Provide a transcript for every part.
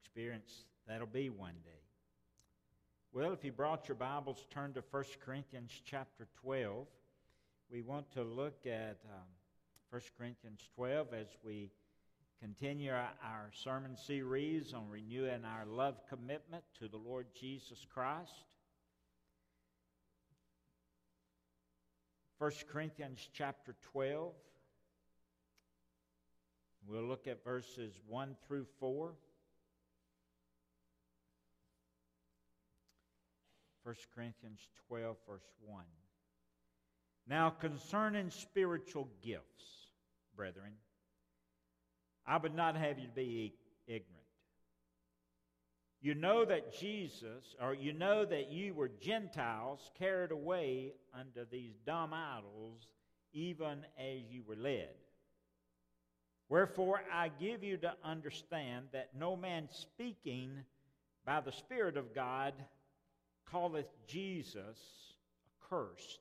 experience that'll be one day. Well, if you brought your Bibles, turn to 1 Corinthians chapter 12. We want to look at um, 1 Corinthians 12 as we continue our, our sermon series on renewing our love commitment to the Lord Jesus Christ. 1 Corinthians chapter 12. We'll look at verses 1 through 4. 1 Corinthians 12, verse 1. Now, concerning spiritual gifts, brethren, I would not have you to be ignorant. You know that Jesus, or you know that you were Gentiles carried away under these dumb idols, even as you were led. Wherefore I give you to understand that no man speaking by the Spirit of God calleth Jesus accursed,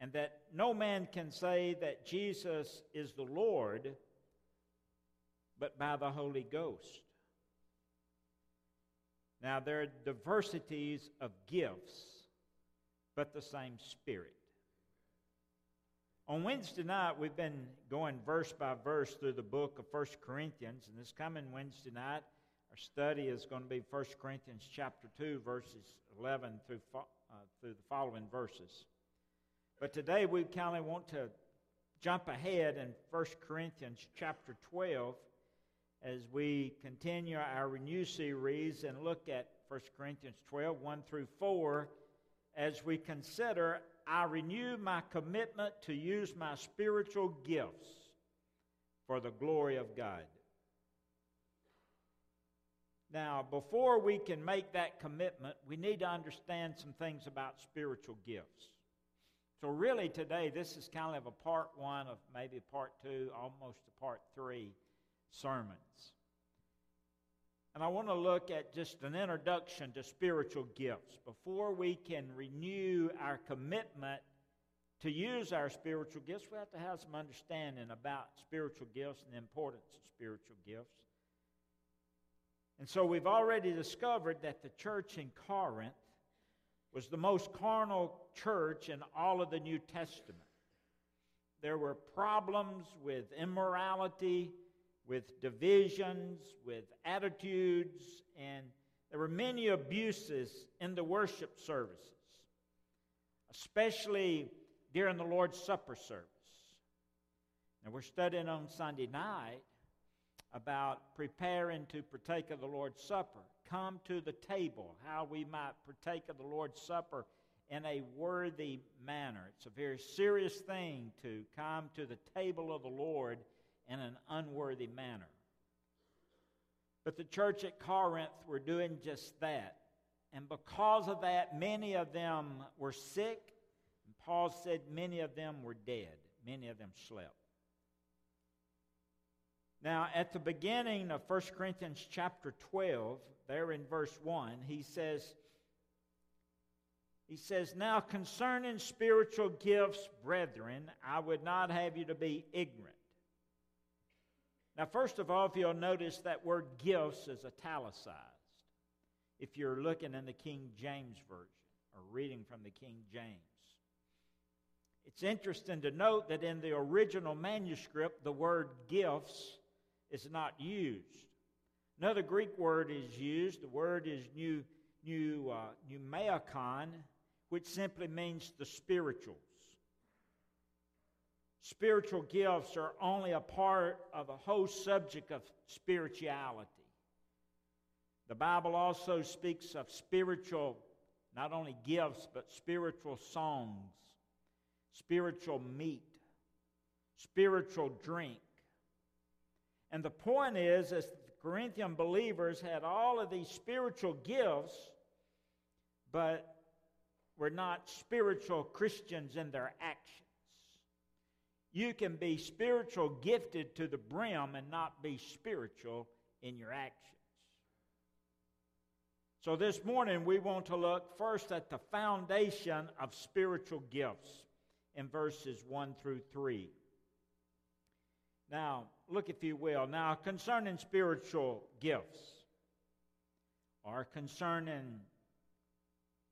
and that no man can say that Jesus is the Lord but by the Holy Ghost. Now, there are diversities of gifts, but the same Spirit. On Wednesday night, we've been going verse by verse through the book of 1 Corinthians, and this coming Wednesday night, study is going to be 1 Corinthians chapter 2, verses 11 through, uh, through the following verses. But today we kind of want to jump ahead in 1 Corinthians chapter 12 as we continue our Renew series and look at 1 Corinthians 12, 1 through 4, as we consider I renew my commitment to use my spiritual gifts for the glory of God. Now, before we can make that commitment, we need to understand some things about spiritual gifts. So, really, today, this is kind of a part one of maybe a part two, almost a part three sermons. And I want to look at just an introduction to spiritual gifts before we can renew our commitment to use our spiritual gifts. We have to have some understanding about spiritual gifts and the importance of spiritual gifts. And so we've already discovered that the church in Corinth was the most carnal church in all of the New Testament. There were problems with immorality with divisions, with attitudes, and there were many abuses in the worship services, especially during the Lord's Supper service. Now, we're studying on Sunday night about preparing to partake of the Lord's Supper. Come to the table, how we might partake of the Lord's Supper in a worthy manner. It's a very serious thing to come to the table of the Lord in an unworthy manner. But the church at Corinth were doing just that. And because of that, many of them were sick. And Paul said many of them were dead, many of them slept. Now, at the beginning of 1 Corinthians chapter 12, there in verse 1, he says, he says, Now concerning spiritual gifts, brethren, I would not have you to be ignorant. Now, first of all, if you'll notice that word gifts is italicized. If you're looking in the King James Version or reading from the King James, it's interesting to note that in the original manuscript, the word gifts is not used. Another Greek word is used. The word is new, new, uh, which simply means the spirituals. Spiritual gifts are only a part of a whole subject of spirituality. The Bible also speaks of spiritual, not only gifts, but spiritual songs, spiritual meat, spiritual drink. And the point is, as the Corinthian believers had all of these spiritual gifts, but were not spiritual Christians in their actions. You can be spiritual gifted to the brim and not be spiritual in your actions. So, this morning we want to look first at the foundation of spiritual gifts in verses 1 through 3. Now, look if you will. Now, concerning spiritual gifts, are concerning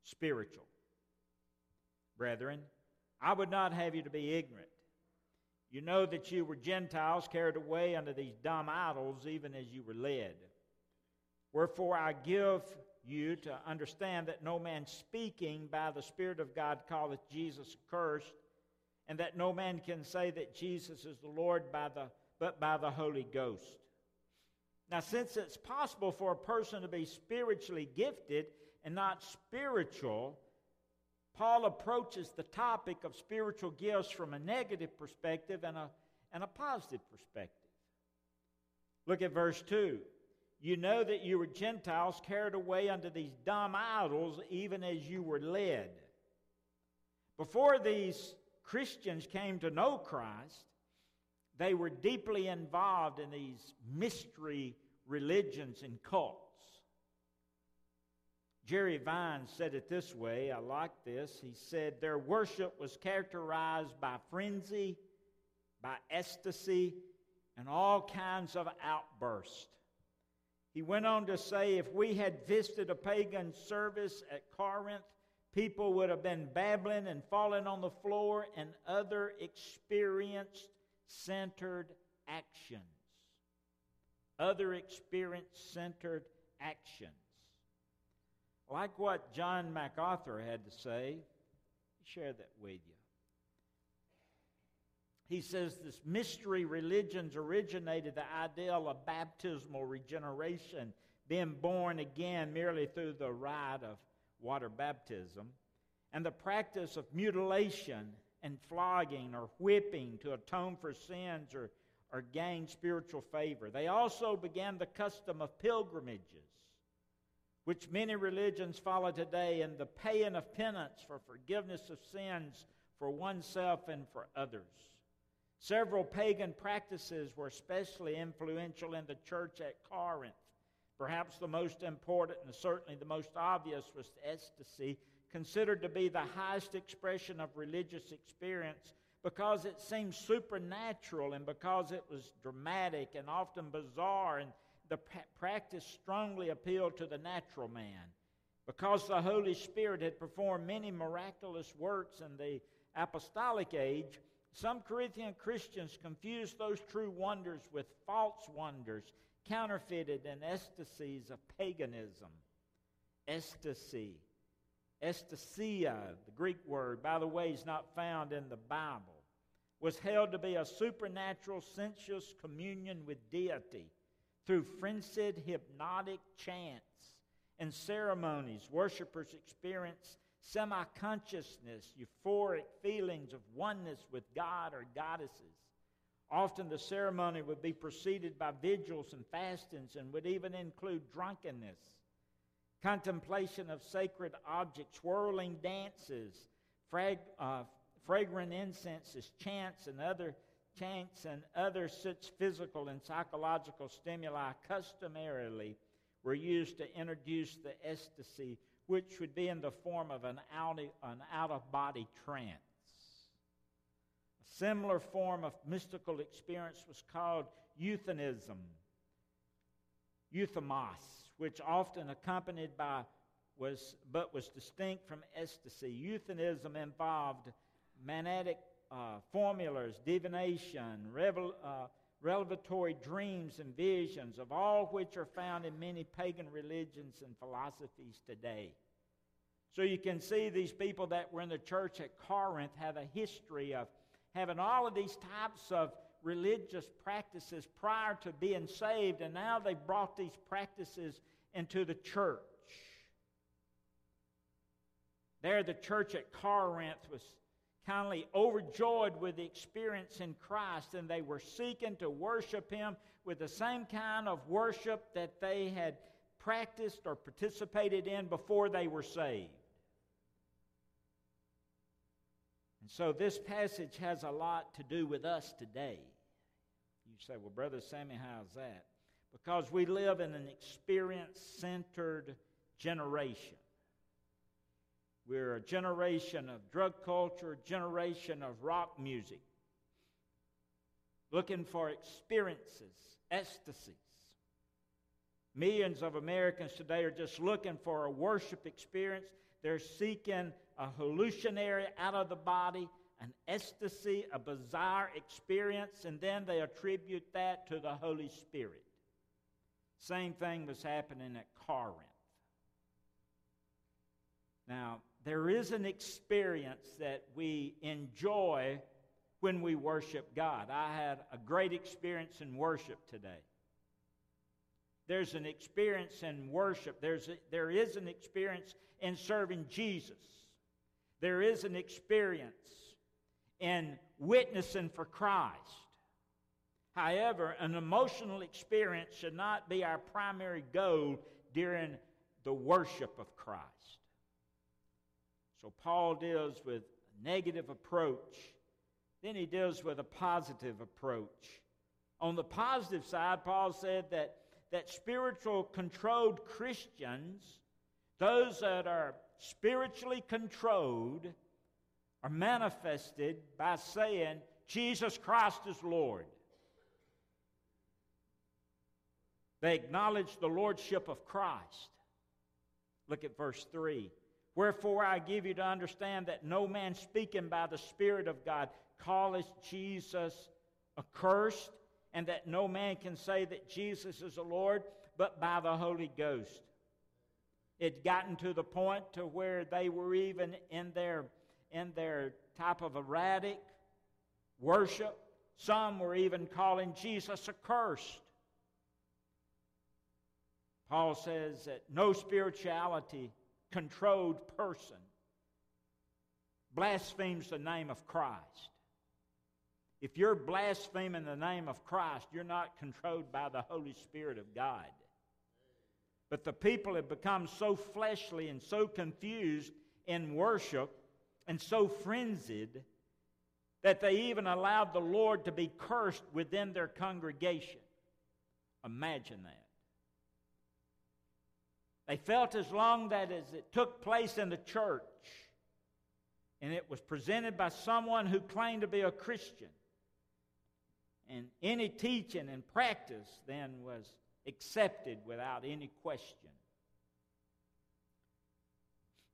spiritual. Brethren, I would not have you to be ignorant. You know that you were Gentiles carried away unto these dumb idols, even as you were led. Wherefore I give you to understand that no man speaking by the Spirit of God calleth Jesus accursed, and that no man can say that Jesus is the Lord by the, but by the Holy Ghost. Now, since it's possible for a person to be spiritually gifted and not spiritual, Paul approaches the topic of spiritual gifts from a negative perspective and a, and a positive perspective. Look at verse 2. You know that you were Gentiles carried away unto these dumb idols, even as you were led. Before these Christians came to know Christ, they were deeply involved in these mystery religions and cults. Jerry Vines said it this way. I like this. He said, Their worship was characterized by frenzy, by ecstasy, and all kinds of outbursts. He went on to say, If we had visited a pagan service at Corinth, people would have been babbling and falling on the floor and other experience centered actions. Other experience centered actions. Like what John MacArthur had to say, share that with you. He says this mystery religions originated the ideal of baptismal regeneration, being born again merely through the rite of water baptism, and the practice of mutilation and flogging or whipping to atone for sins or, or gain spiritual favor. They also began the custom of pilgrimages which many religions follow today, and the paying of penance for forgiveness of sins for oneself and for others. Several pagan practices were especially influential in the church at Corinth. Perhaps the most important and certainly the most obvious was ecstasy, considered to be the highest expression of religious experience because it seemed supernatural and because it was dramatic and often bizarre and the practice strongly appealed to the natural man. Because the Holy Spirit had performed many miraculous works in the apostolic age, some Corinthian Christians confused those true wonders with false wonders, counterfeited and ecstasies of paganism. Ecstasy. Estasia, the Greek word, by the way, is not found in the Bible, was held to be a supernatural, sensuous communion with deity through frenzied hypnotic chants and ceremonies, worshippers experience semi consciousness, euphoric feelings of oneness with God or goddesses. Often the ceremony would be preceded by vigils and fastings and would even include drunkenness, contemplation of sacred objects, whirling dances, frag, uh, fragrant incenses, chants, and other chants, and other such physical and psychological stimuli customarily were used to introduce the ecstasy, which would be in the form of an out, an of body trance. A similar form of mystical experience was called euthanaism, euthymos, which often accompanied by was but was distinct from ecstasy. Euthanaism involved manic uh, formulas, divination, revel, uh, revelatory dreams and visions, of all which are found in many pagan religions and philosophies today. So you can see these people that were in the church at Corinth have a history of having all of these types of religious practices prior to being saved, and now they've brought these practices into the church. There, the church at Corinth was kindly overjoyed with the experience in Christ, and they were seeking to worship Him with the same kind of worship that they had practiced or participated in before they were saved. And so this passage has a lot to do with us today. You say, well, Brother Sammy, how's that? Because we live in an experience centered generation. We're a generation of drug culture, generation of rock music, looking for experiences, ecstasies. Millions of Americans today are just looking for a worship experience. They're seeking a hallucinatory out of the body, an ecstasy, a bizarre experience, and then they attribute that to the Holy Spirit. Same thing was happening at Corinth. Now, there is an experience that we enjoy when we worship God. I had a great experience in worship today. There's an experience in worship. There's a, there is an experience in serving Jesus. There is an experience in witnessing for Christ. However, an emotional experience should not be our primary goal during the worship of Christ. So Paul deals with a negative approach, then he deals with a positive approach. On the positive side, Paul said that, that spiritual controlled Christians, those that are spiritually controlled, are manifested by saying, Jesus Christ is Lord. They acknowledge the lordship of Christ. Look at verse 3. Wherefore I give you to understand that no man speaking by the Spirit of God calleth Jesus accursed, and that no man can say that Jesus is the Lord but by the Holy Ghost. It gotten to the point to where they were even in their in their type of erratic worship. Some were even calling Jesus accursed. Paul says that no spirituality controlled person blasphemes the name of Christ. If you're blaspheming the name of Christ, you're not controlled by the Holy Spirit of God. But the people have become so fleshly and so confused in worship and so frenzied that they even allowed the Lord to be cursed within their congregation. Imagine that. They felt as long that as it took place in the church and it was presented by someone who claimed to be a Christian, and any teaching and practice then was accepted without any question.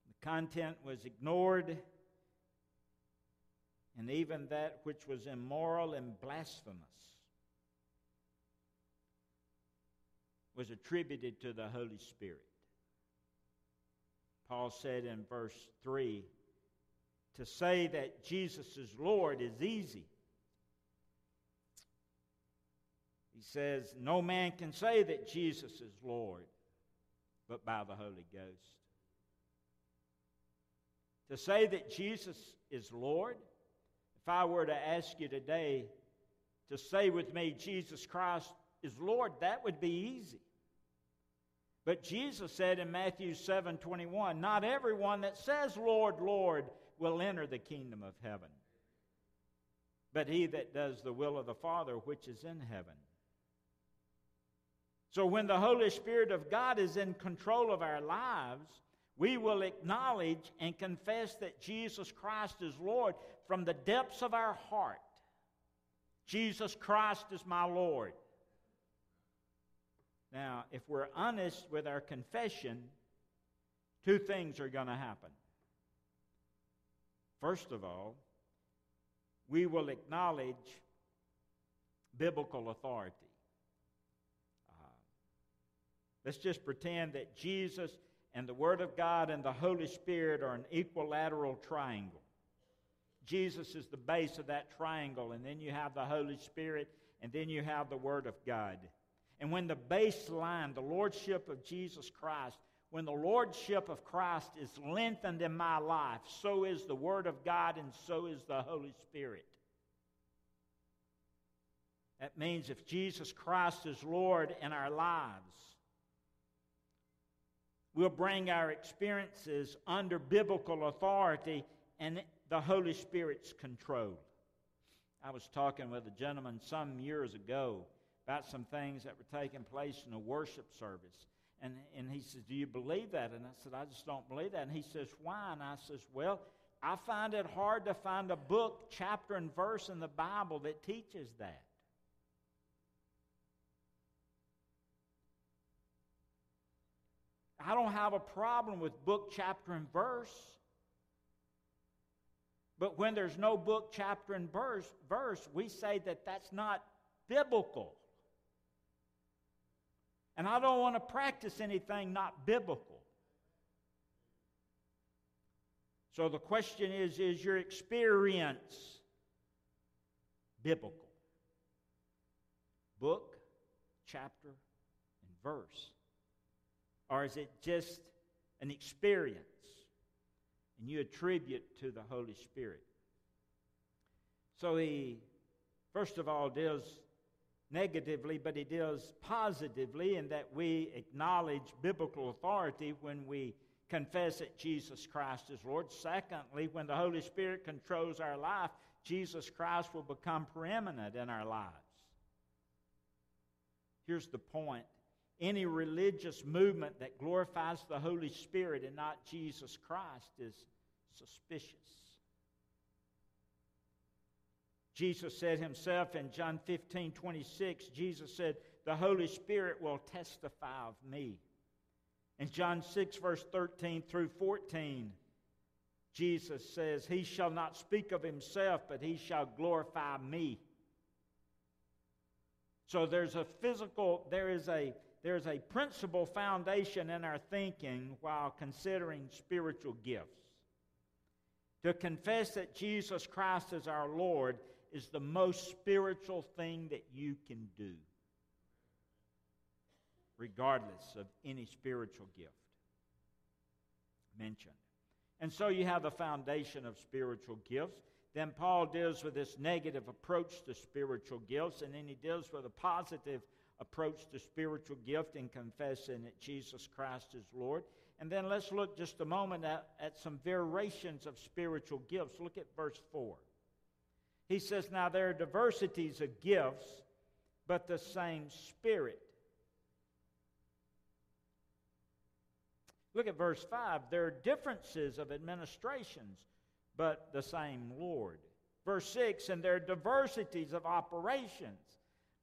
The content was ignored, and even that which was immoral and blasphemous was attributed to the Holy Spirit. Paul said in verse 3 to say that Jesus is Lord is easy. He says, No man can say that Jesus is Lord but by the Holy Ghost. To say that Jesus is Lord, if I were to ask you today to say with me, Jesus Christ is Lord, that would be easy. But Jesus said in Matthew 7 21, Not everyone that says, Lord, Lord, will enter the kingdom of heaven, but he that does the will of the Father which is in heaven. So when the Holy Spirit of God is in control of our lives, we will acknowledge and confess that Jesus Christ is Lord from the depths of our heart. Jesus Christ is my Lord. Now, if we're honest with our confession, two things are going to happen. First of all, we will acknowledge biblical authority. Uh, let's just pretend that Jesus and the Word of God and the Holy Spirit are an equilateral triangle. Jesus is the base of that triangle, and then you have the Holy Spirit, and then you have the Word of God. And when the baseline, the Lordship of Jesus Christ, when the Lordship of Christ is lengthened in my life, so is the Word of God and so is the Holy Spirit. That means if Jesus Christ is Lord in our lives, we'll bring our experiences under biblical authority and the Holy Spirit's control. I was talking with a gentleman some years ago about some things that were taking place in a worship service. And, and he says, Do you believe that? And I said, I just don't believe that. And he says, Why? And I says, Well, I find it hard to find a book, chapter, and verse in the Bible that teaches that. I don't have a problem with book, chapter, and verse. But when there's no book, chapter, and verse, verse, we say that that's not biblical. And I don't want to practice anything not biblical. So the question is is your experience biblical? Book, chapter, and verse. Or is it just an experience and you attribute to the Holy Spirit? So he, first of all, deals negatively, but he deals positively in that we acknowledge biblical authority when we confess that Jesus Christ is Lord. Secondly, when the Holy Spirit controls our life, Jesus Christ will become preeminent in our lives. Here's the point any religious movement that glorifies the Holy Spirit and not Jesus Christ is suspicious. Jesus said himself in John 15 26, Jesus said, The Holy Spirit will testify of me. In John 6, verse 13 through 14, Jesus says, He shall not speak of himself, but he shall glorify me. So there's a physical, there is a there's a principal foundation in our thinking while considering spiritual gifts. To confess that Jesus Christ is our Lord is the most spiritual thing that you can do, regardless of any spiritual gift mentioned. And so you have the foundation of spiritual gifts. Then Paul deals with this negative approach to spiritual gifts, and then he deals with a positive approach the spiritual gift in confessing that Jesus Christ is Lord. And then let's look just a moment at, at some variations of spiritual gifts. Look at verse 4. He says, Now there are diversities of gifts, but the same Spirit. Look at verse 5. There are differences of administrations, but the same Lord. Verse 6 And there are diversities of operations,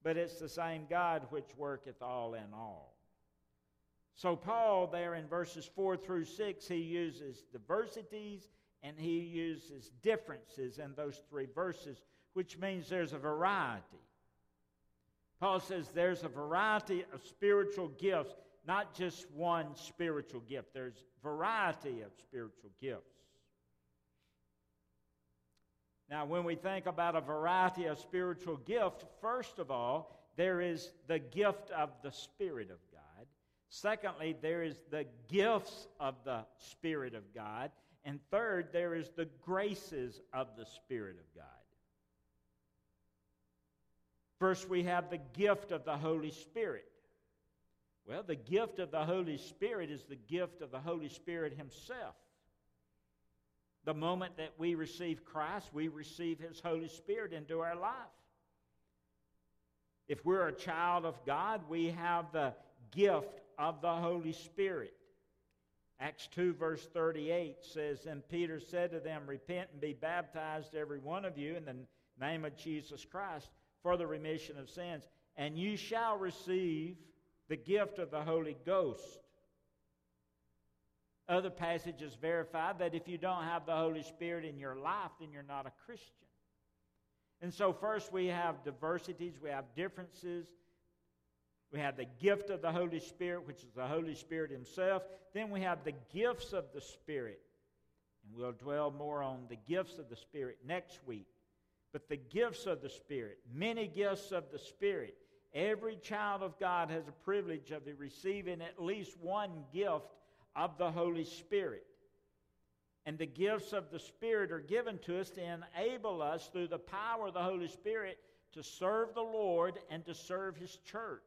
but it's the same God which worketh all in all. So, Paul, there in verses 4 through 6, he uses diversities and he uses differences in those three verses, which means there's a variety. Paul says there's a variety of spiritual gifts, not just one spiritual gift. There's variety of spiritual gifts. Now, when we think about a variety of spiritual gift, first of all, there is the gift of the Spirit of God. Secondly, there is the gifts of the Spirit of God. And third, there is the graces of the Spirit of God. First, we have the gift of the Holy Spirit. Well, the gift of the Holy Spirit is the gift of the Holy Spirit Himself. The moment that we receive Christ, we receive His Holy Spirit into our life. If we're a child of God, we have the gift of the Holy Spirit. Acts 2, verse 38 says, And Peter said to them, Repent and be baptized, every one of you, in the name of Jesus Christ, for the remission of sins, and you shall receive the gift of the Holy Ghost. Other passages verify that if you don't have the Holy Spirit in your life, then you're not a Christian. And so, first, we have diversities, we have differences. We have the gift of the Holy Spirit, which is the Holy Spirit Himself. Then we have the gifts of the Spirit. And we'll dwell more on the gifts of the Spirit next week. But the gifts of the Spirit, many gifts of the Spirit. Every child of God has a privilege of receiving at least one gift of the Holy Spirit. And the gifts of the Spirit are given to us to enable us through the power of the Holy Spirit to serve the Lord and to serve His church.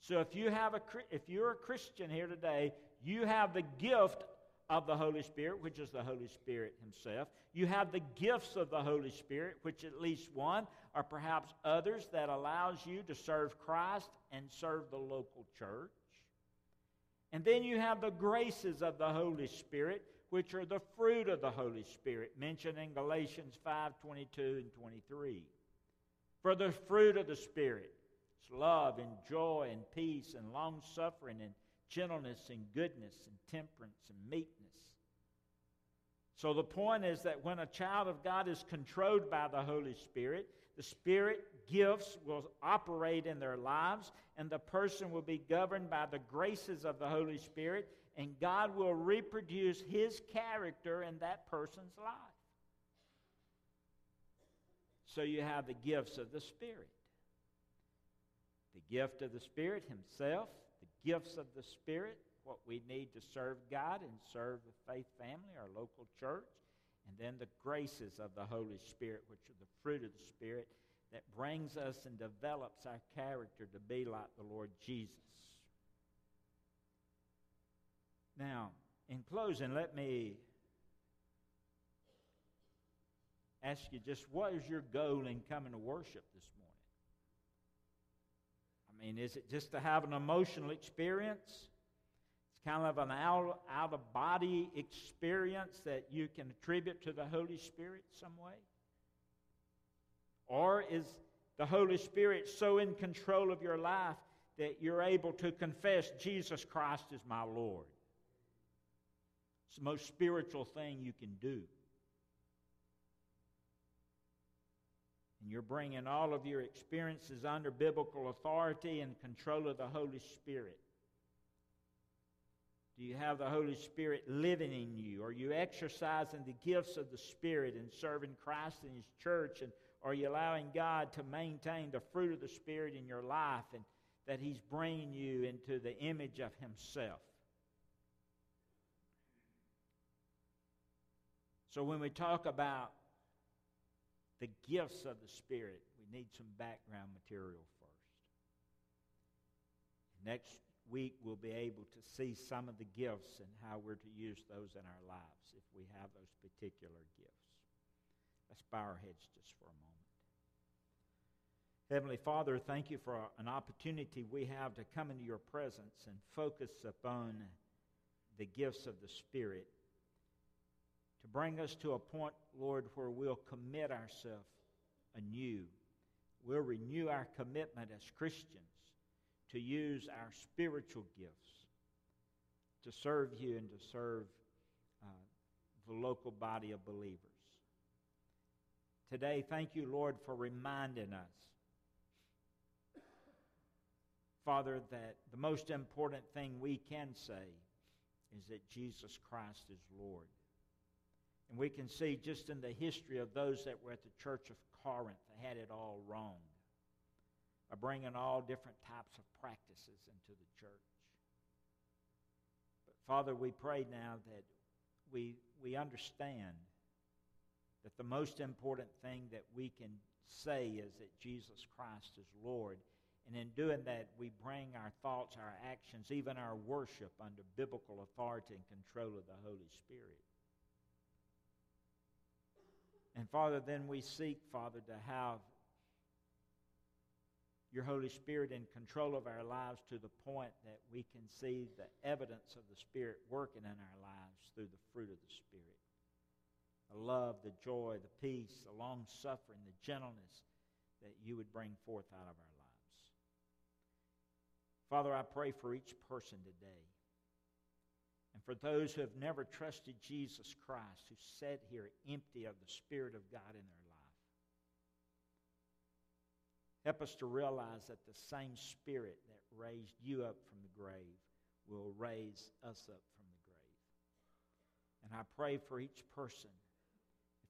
So if you have a if you're a Christian here today, you have the gift of the Holy Spirit, which is the Holy Spirit Himself. You have the gifts of the Holy Spirit, which at least one or perhaps others that allows you to serve Christ and serve the local church. And then you have the graces of the Holy Spirit, which are the fruit of the Holy Spirit, mentioned in Galatians 5 22 and 23. For the fruit of the Spirit is love and joy and peace and long suffering and gentleness and goodness and temperance and meekness. So the point is that when a child of God is controlled by the Holy Spirit, the Spirit gifts will operate in their lives, and the person will be governed by the graces of the Holy Spirit, and God will reproduce His character in that person's life. So you have the gifts of the Spirit the gift of the Spirit Himself, the gifts of the Spirit, what we need to serve God and serve the faith family, our local church, and then the graces of the Holy Spirit, which are the fruit of the Spirit that brings us and develops our character to be like the Lord Jesus. Now, in closing, let me ask you just what is your goal in coming to worship this morning? I mean, is it just to have an emotional experience? It's kind of an out, out of body experience that you can attribute to the Holy Spirit some way? Or is the Holy Spirit so in control of your life that you're able to confess Jesus Christ is my Lord? It's the most spiritual thing you can do. And you're bringing all of your experiences under biblical authority and control of the Holy Spirit. Do you have the Holy Spirit living in you? Are you exercising the gifts of the Spirit and serving Christ in His church? And are you allowing God to maintain the fruit of the Spirit in your life and that He's bringing you into the image of Himself? So when we talk about the gifts of the Spirit, we need some background material first. Next week, we'll be able to see some of the gifts and how we're to use those in our lives if we have those particular gifts. Let's bow our heads just for a moment. Heavenly Father, thank you for an opportunity we have to come into your presence and focus upon the gifts of the Spirit to bring us to a point, Lord, where we'll commit ourselves anew. We'll renew our commitment as Christians to use our spiritual gifts to serve you and to serve uh, the local body of believers. Today, thank you, Lord, for reminding us, Father, that the most important thing we can say is that Jesus Christ is Lord. And we can see just in the history of those that were at the church of Corinth, they had it all wrong by bringing all different types of practices into the church. But Father, we pray now that we, we understand that the most important thing that we can say is that Jesus Christ is Lord. And in doing that, we bring our thoughts, our actions, even our worship under biblical authority and control of the Holy Spirit. And Father, then we seek, Father, to have your Holy Spirit in control of our lives to the point that we can see the evidence of the Spirit working in our lives through the fruit of the Spirit. The love, the joy, the peace, the long suffering, the gentleness that you would bring forth out of our lives. Father, I pray for each person today and for those who have never trusted Jesus Christ, who sit here empty of the Spirit of God in their life. Help us to realize that the same Spirit that raised you up from the grave will raise us up from the grave. And I pray for each person,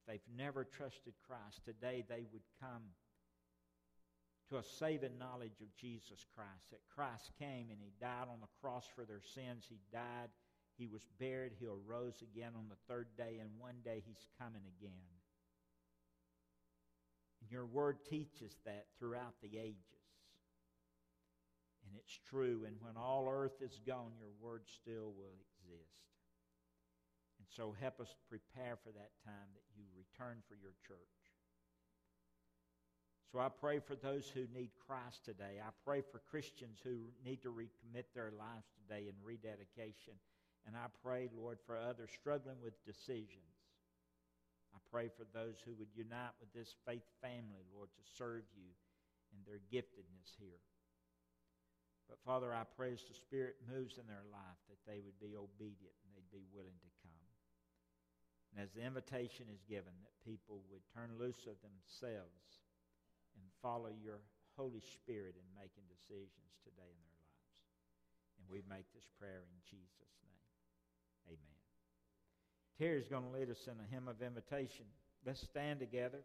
they've never trusted Christ, today they would come to a saving knowledge of Jesus Christ, that Christ came and He died on the cross for their sins. He died he was buried. He arose again on the third day, and one day he's coming again. And your word teaches that throughout the ages. And it's true. And when all earth is gone, your word still will exist. And so help us prepare for that time that you return for your church. So I pray for those who need Christ today. I pray for Christians who need to recommit their lives today in rededication. And I pray, Lord, for others struggling with decisions. I pray for those who would unite with this faith family, Lord, to serve you in their giftedness here. But Father, I pray as the Spirit moves in their life that they would be obedient and they'd be willing to. And as the invitation is given, that people would turn loose of themselves and follow your Holy Spirit in making decisions today in their lives. And we make this prayer in Jesus' name. Amen. Terry's going to lead us in a hymn of invitation. Let's stand together.